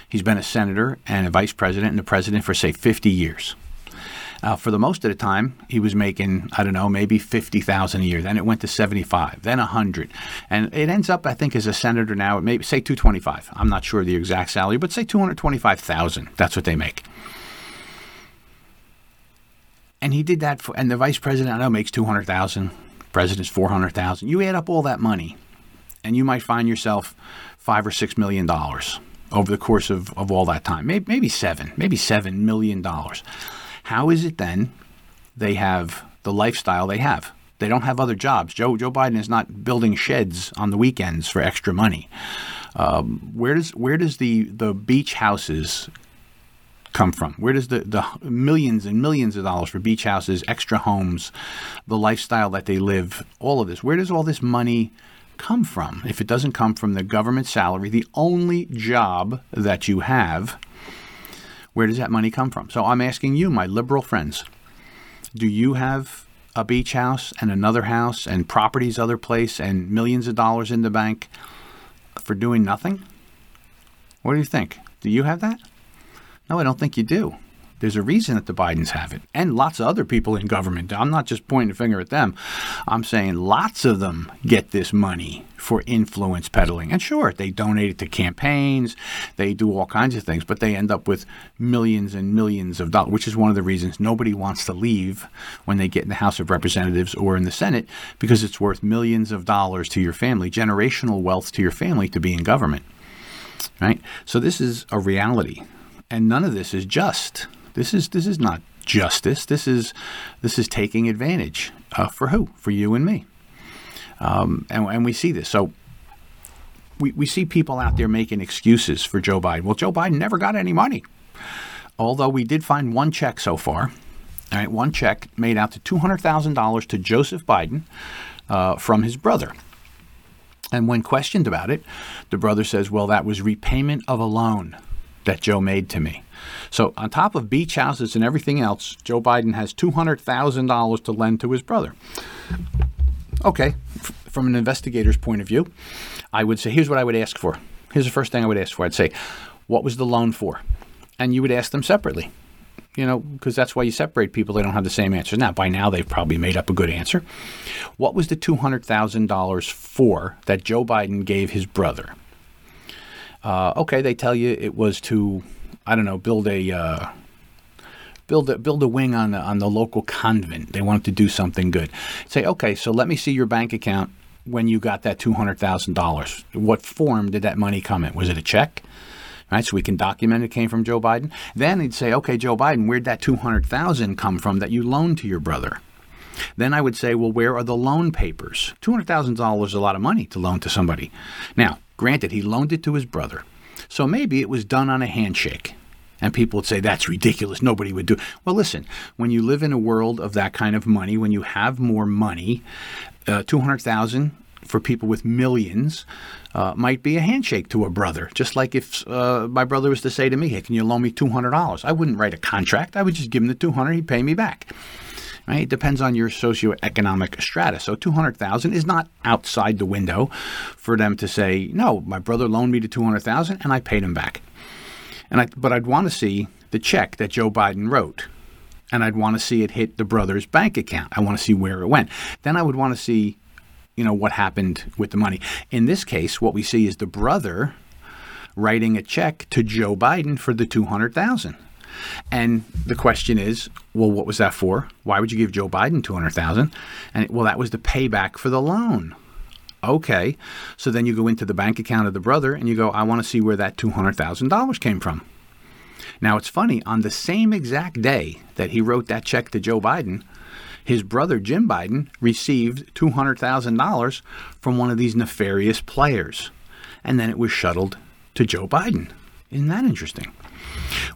He's been a senator and a vice president and a president for, say, 50 years. Uh, for the most of the time, he was making I don't know maybe fifty thousand a year. Then it went to seventy five, then hundred, and it ends up I think as a senator now it maybe say two twenty five. I'm not sure the exact salary, but say two hundred twenty five thousand. That's what they make. And he did that for, and the vice president I know makes two hundred thousand. President's four hundred thousand. You add up all that money, and you might find yourself five or six million dollars over the course of, of all that time. Maybe, maybe seven, maybe seven million dollars. How is it then they have the lifestyle they have? They don't have other jobs. Joe Joe Biden is not building sheds on the weekends for extra money. Um, where does where does the the beach houses come from? Where does the, the millions and millions of dollars for beach houses, extra homes, the lifestyle that they live, all of this? Where does all this money come from? If it doesn't come from the government salary, the only job that you have where does that money come from? So I'm asking you, my liberal friends, do you have a beach house and another house and properties other place and millions of dollars in the bank for doing nothing? What do you think? Do you have that? No, I don't think you do. There's a reason that the Bidens have it, and lots of other people in government. I'm not just pointing a finger at them. I'm saying lots of them get this money for influence peddling. And sure, they donate it to campaigns, they do all kinds of things, but they end up with millions and millions of dollars, which is one of the reasons nobody wants to leave when they get in the House of Representatives or in the Senate, because it's worth millions of dollars to your family, generational wealth to your family to be in government. Right? So this is a reality. And none of this is just. This is this is not justice. This is this is taking advantage uh, for who? For you and me. Um, and, and we see this. So we, we see people out there making excuses for Joe Biden. Well, Joe Biden never got any money. Although we did find one check so far. All right, one check made out to $200,000 to Joseph Biden uh, from his brother. And when questioned about it, the brother says, well, that was repayment of a loan that Joe made to me. So, on top of beach houses and everything else, Joe Biden has $200,000 to lend to his brother. Okay, f- from an investigator's point of view, I would say, here's what I would ask for. Here's the first thing I would ask for. I'd say, what was the loan for? And you would ask them separately, you know, because that's why you separate people. They don't have the same answers. Now, by now, they've probably made up a good answer. What was the $200,000 for that Joe Biden gave his brother? Uh, okay, they tell you it was to, I don't know, build a. Uh, build a, build a wing on the, on the local convent. They wanted to do something good. Say, okay, so let me see your bank account when you got that two hundred thousand dollars. What form did that money come in? Was it a check? Right, so we can document it came from Joe Biden. Then he'd say, okay, Joe Biden, where'd that two hundred thousand come from that you loaned to your brother? Then I would say, well, where are the loan papers? $200,000 is a lot of money to loan to somebody. Now, granted, he loaned it to his brother. So maybe it was done on a handshake. And people would say, that's ridiculous. Nobody would do. Well, listen, when you live in a world of that kind of money, when you have more money, uh, 200,000 for people with millions uh, might be a handshake to a brother. Just like if uh, my brother was to say to me, hey, can you loan me $200? I wouldn't write a contract. I would just give him the 200 he'd pay me back. Right? It depends on your socioeconomic strata. So 200,000 is not outside the window for them to say, no, my brother loaned me the 200,000 and I paid him back. And I, but I'd want to see the check that Joe Biden wrote. And I'd want to see it hit the brother's bank account. I want to see where it went. Then I would want to see, you know, what happened with the money. In this case, what we see is the brother writing a check to Joe Biden for the 200,000. And the question is, well, what was that for? Why would you give Joe Biden 200,000? And well, that was the payback for the loan. Okay. So then you go into the bank account of the brother and you go, I want to see where that $200,000 came from. Now, it's funny, on the same exact day that he wrote that check to Joe Biden, his brother Jim Biden received $200,000 from one of these nefarious players. And then it was shuttled to Joe Biden. Isn't that interesting?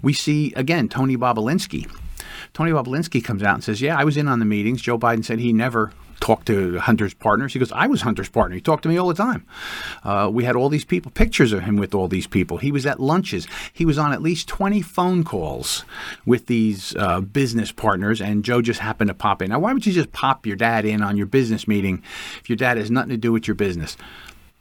We see, again, Tony Bobulinski. Tony Bobulinski comes out and says, Yeah, I was in on the meetings. Joe Biden said he never talked to Hunter's partners. He goes, I was Hunter's partner. He talked to me all the time. Uh, we had all these people, pictures of him with all these people. He was at lunches. He was on at least 20 phone calls with these uh, business partners, and Joe just happened to pop in. Now, why would you just pop your dad in on your business meeting if your dad has nothing to do with your business?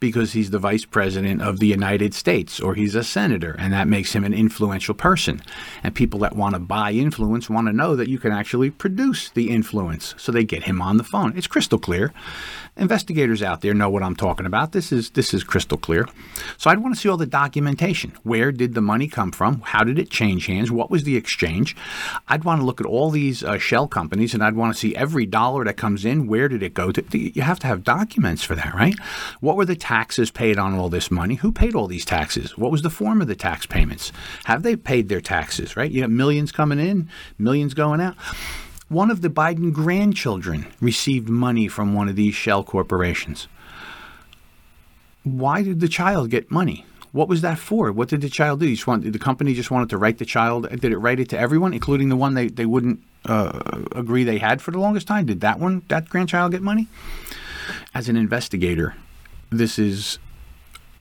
Because he's the vice president of the United States or he's a senator, and that makes him an influential person. And people that want to buy influence want to know that you can actually produce the influence. So they get him on the phone. It's crystal clear. Investigators out there know what I'm talking about. This is this is crystal clear. So I'd want to see all the documentation. Where did the money come from? How did it change hands? What was the exchange? I'd want to look at all these uh, shell companies, and I'd want to see every dollar that comes in. Where did it go to? You have to have documents for that, right? What were the taxes paid on all this money? Who paid all these taxes? What was the form of the tax payments? Have they paid their taxes? Right? You have millions coming in, millions going out. One of the Biden grandchildren received money from one of these shell corporations. Why did the child get money? What was that for? What did the child do? Just want, the company just wanted to write the child. Did it write it to everyone, including the one they, they wouldn't uh, agree they had for the longest time? Did that one, that grandchild, get money? As an investigator, this is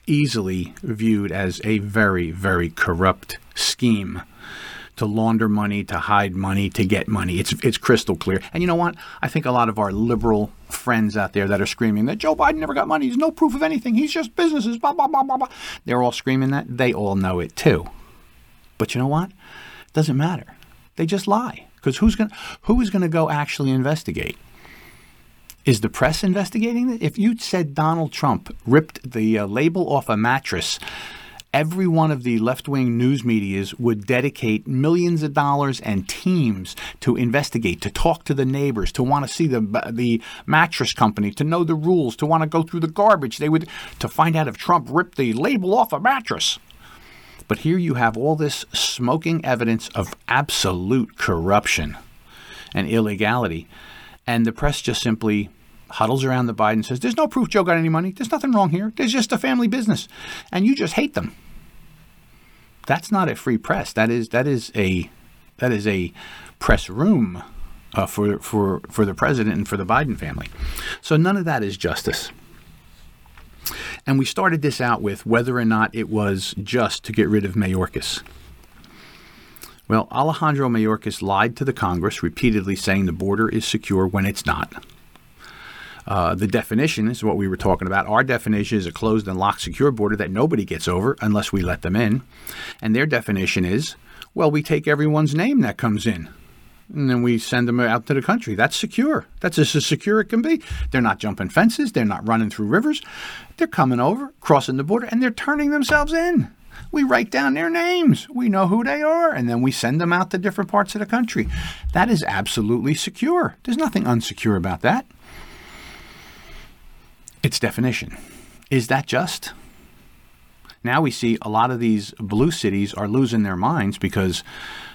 easily viewed as a very, very corrupt scheme to launder money, to hide money, to get money. It's it's crystal clear. And you know what? I think a lot of our liberal friends out there that are screaming that Joe Biden never got money, there's no proof of anything, he's just businesses, blah blah blah blah blah. They're all screaming that. They all know it too. But you know what? It doesn't matter. They just lie. Because who's going who is going to go actually investigate? Is the press investigating it? If you said Donald Trump ripped the uh, label off a mattress every one of the left wing news medias would dedicate millions of dollars and teams to investigate, to talk to the neighbors, to want to see the the mattress company, to know the rules, to want to go through the garbage. They would to find out if Trump ripped the label off a mattress. But here you have all this smoking evidence of absolute corruption and illegality. And the press just simply huddles around the Biden says, There's no proof Joe got any money. There's nothing wrong here. There's just a family business. And you just hate them. That's not a free press. That is that is a that is a press room uh, for for for the president and for the Biden family. So none of that is justice. And we started this out with whether or not it was just to get rid of Mayorkas. Well, Alejandro Mayorkas lied to the Congress, repeatedly saying the border is secure when it's not. Uh, the definition is what we were talking about. Our definition is a closed and locked secure border that nobody gets over unless we let them in. And their definition is well, we take everyone's name that comes in and then we send them out to the country. That's secure. That's as secure it can be. They're not jumping fences, they're not running through rivers. They're coming over, crossing the border, and they're turning themselves in. We write down their names. We know who they are, and then we send them out to different parts of the country. That is absolutely secure. There's nothing unsecure about that its definition. Is that just? Now we see a lot of these blue cities are losing their minds because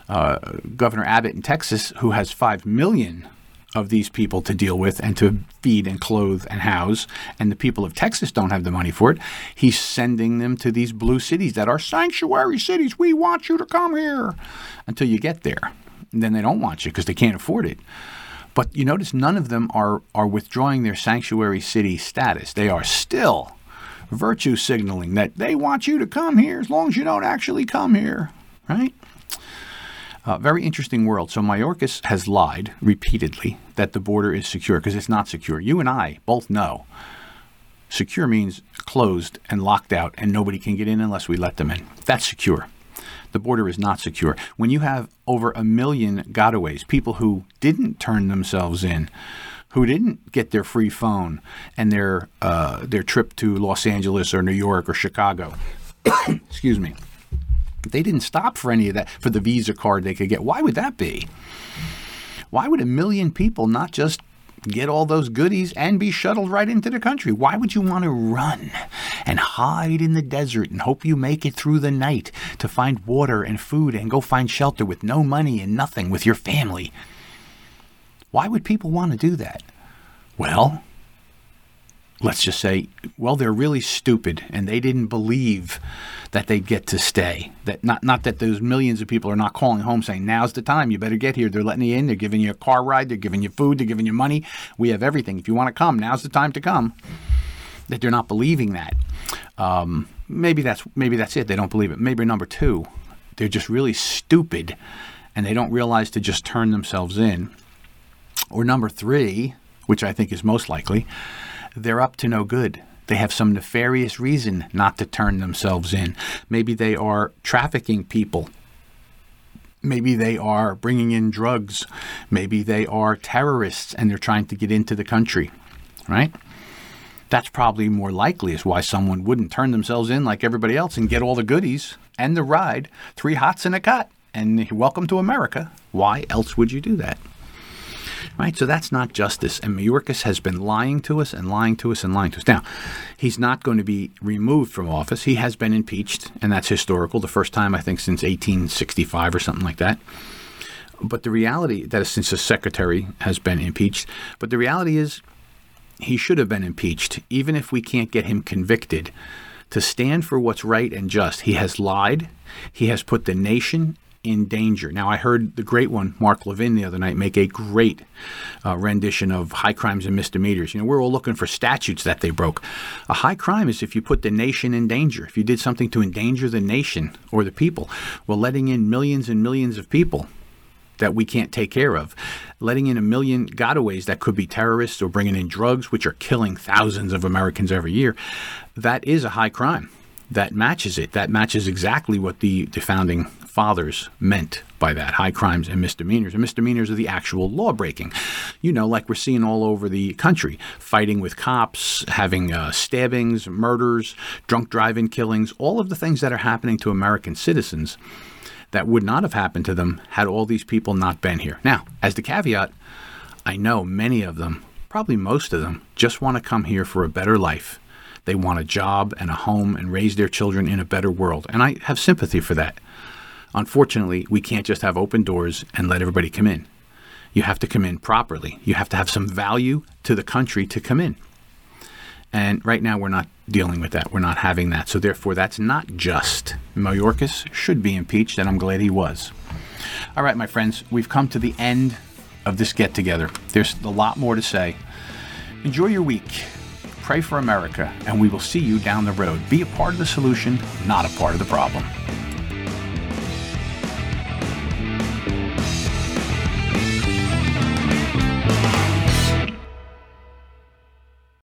uh, Governor Abbott in Texas, who has 5 million of these people to deal with and to feed and clothe and house, and the people of Texas don't have the money for it. He's sending them to these blue cities that are sanctuary cities. We want you to come here until you get there. And then they don't want you because they can't afford it. But you notice none of them are, are withdrawing their sanctuary city status. They are still virtue signaling that they want you to come here as long as you don't actually come here, right? Uh, very interesting world. So Mayorkas has lied repeatedly that the border is secure because it's not secure. You and I both know secure means closed and locked out and nobody can get in unless we let them in. That's secure. The border is not secure. When you have over a million gotaways, people who didn't turn themselves in, who didn't get their free phone and their uh, their trip to Los Angeles or New York or Chicago, excuse me, they didn't stop for any of that for the Visa card they could get. Why would that be? Why would a million people not just get all those goodies and be shuttled right into the country? Why would you want to run and hide in the desert and hope you make it through the night to find water and food and go find shelter with no money and nothing with your family? Why would people want to do that? Well, let's just say, well, they're really stupid and they didn't believe that they'd get to stay. That not not that those millions of people are not calling home saying, "Now's the time. You better get here." They're letting you in. They're giving you a car ride. They're giving you food. They're giving you money. We have everything. If you want to come, now's the time to come. That they're not believing that. Um, maybe that's maybe that's it. They don't believe it. Maybe number two, they're just really stupid, and they don't realize to just turn themselves in. Or number three, which I think is most likely, they're up to no good. They have some nefarious reason not to turn themselves in. Maybe they are trafficking people. Maybe they are bringing in drugs. Maybe they are terrorists and they're trying to get into the country, right? That's probably more likely is why someone wouldn't turn themselves in like everybody else and get all the goodies and the ride, three hots and a cot, and welcome to America. Why else would you do that? Right? So that's not justice. And Mayorkas has been lying to us and lying to us and lying to us. Now, he's not going to be removed from office. He has been impeached, and that's historical. The first time, I think, since 1865 or something like that. But the reality that is since the secretary has been impeached, but the reality is he should have been impeached, even if we can't get him convicted. To stand for what's right and just, he has lied. He has put the nation in danger. Now, I heard the great one, Mark Levin, the other night, make a great uh, rendition of high crimes and misdemeanors. You know, we're all looking for statutes that they broke. A high crime is if you put the nation in danger, if you did something to endanger the nation or the people. Well, letting in millions and millions of people that we can't take care of. Letting in a million gotaways that could be terrorists or bringing in drugs, which are killing thousands of Americans every year, that is a high crime. That matches it. That matches exactly what the, the founding fathers meant by that high crimes and misdemeanors. And misdemeanors are the actual law breaking. You know, like we're seeing all over the country fighting with cops, having uh, stabbings, murders, drunk driving killings, all of the things that are happening to American citizens that would not have happened to them had all these people not been here. Now, as the caveat, I know many of them, probably most of them, just want to come here for a better life. They want a job and a home and raise their children in a better world. And I have sympathy for that. Unfortunately, we can't just have open doors and let everybody come in. You have to come in properly. You have to have some value to the country to come in. And right now, we're not dealing with that. We're not having that. So, therefore, that's not just. Mayorkas should be impeached, and I'm glad he was. All right, my friends, we've come to the end of this get together. There's a lot more to say. Enjoy your week. Pray for America, and we will see you down the road. Be a part of the solution, not a part of the problem.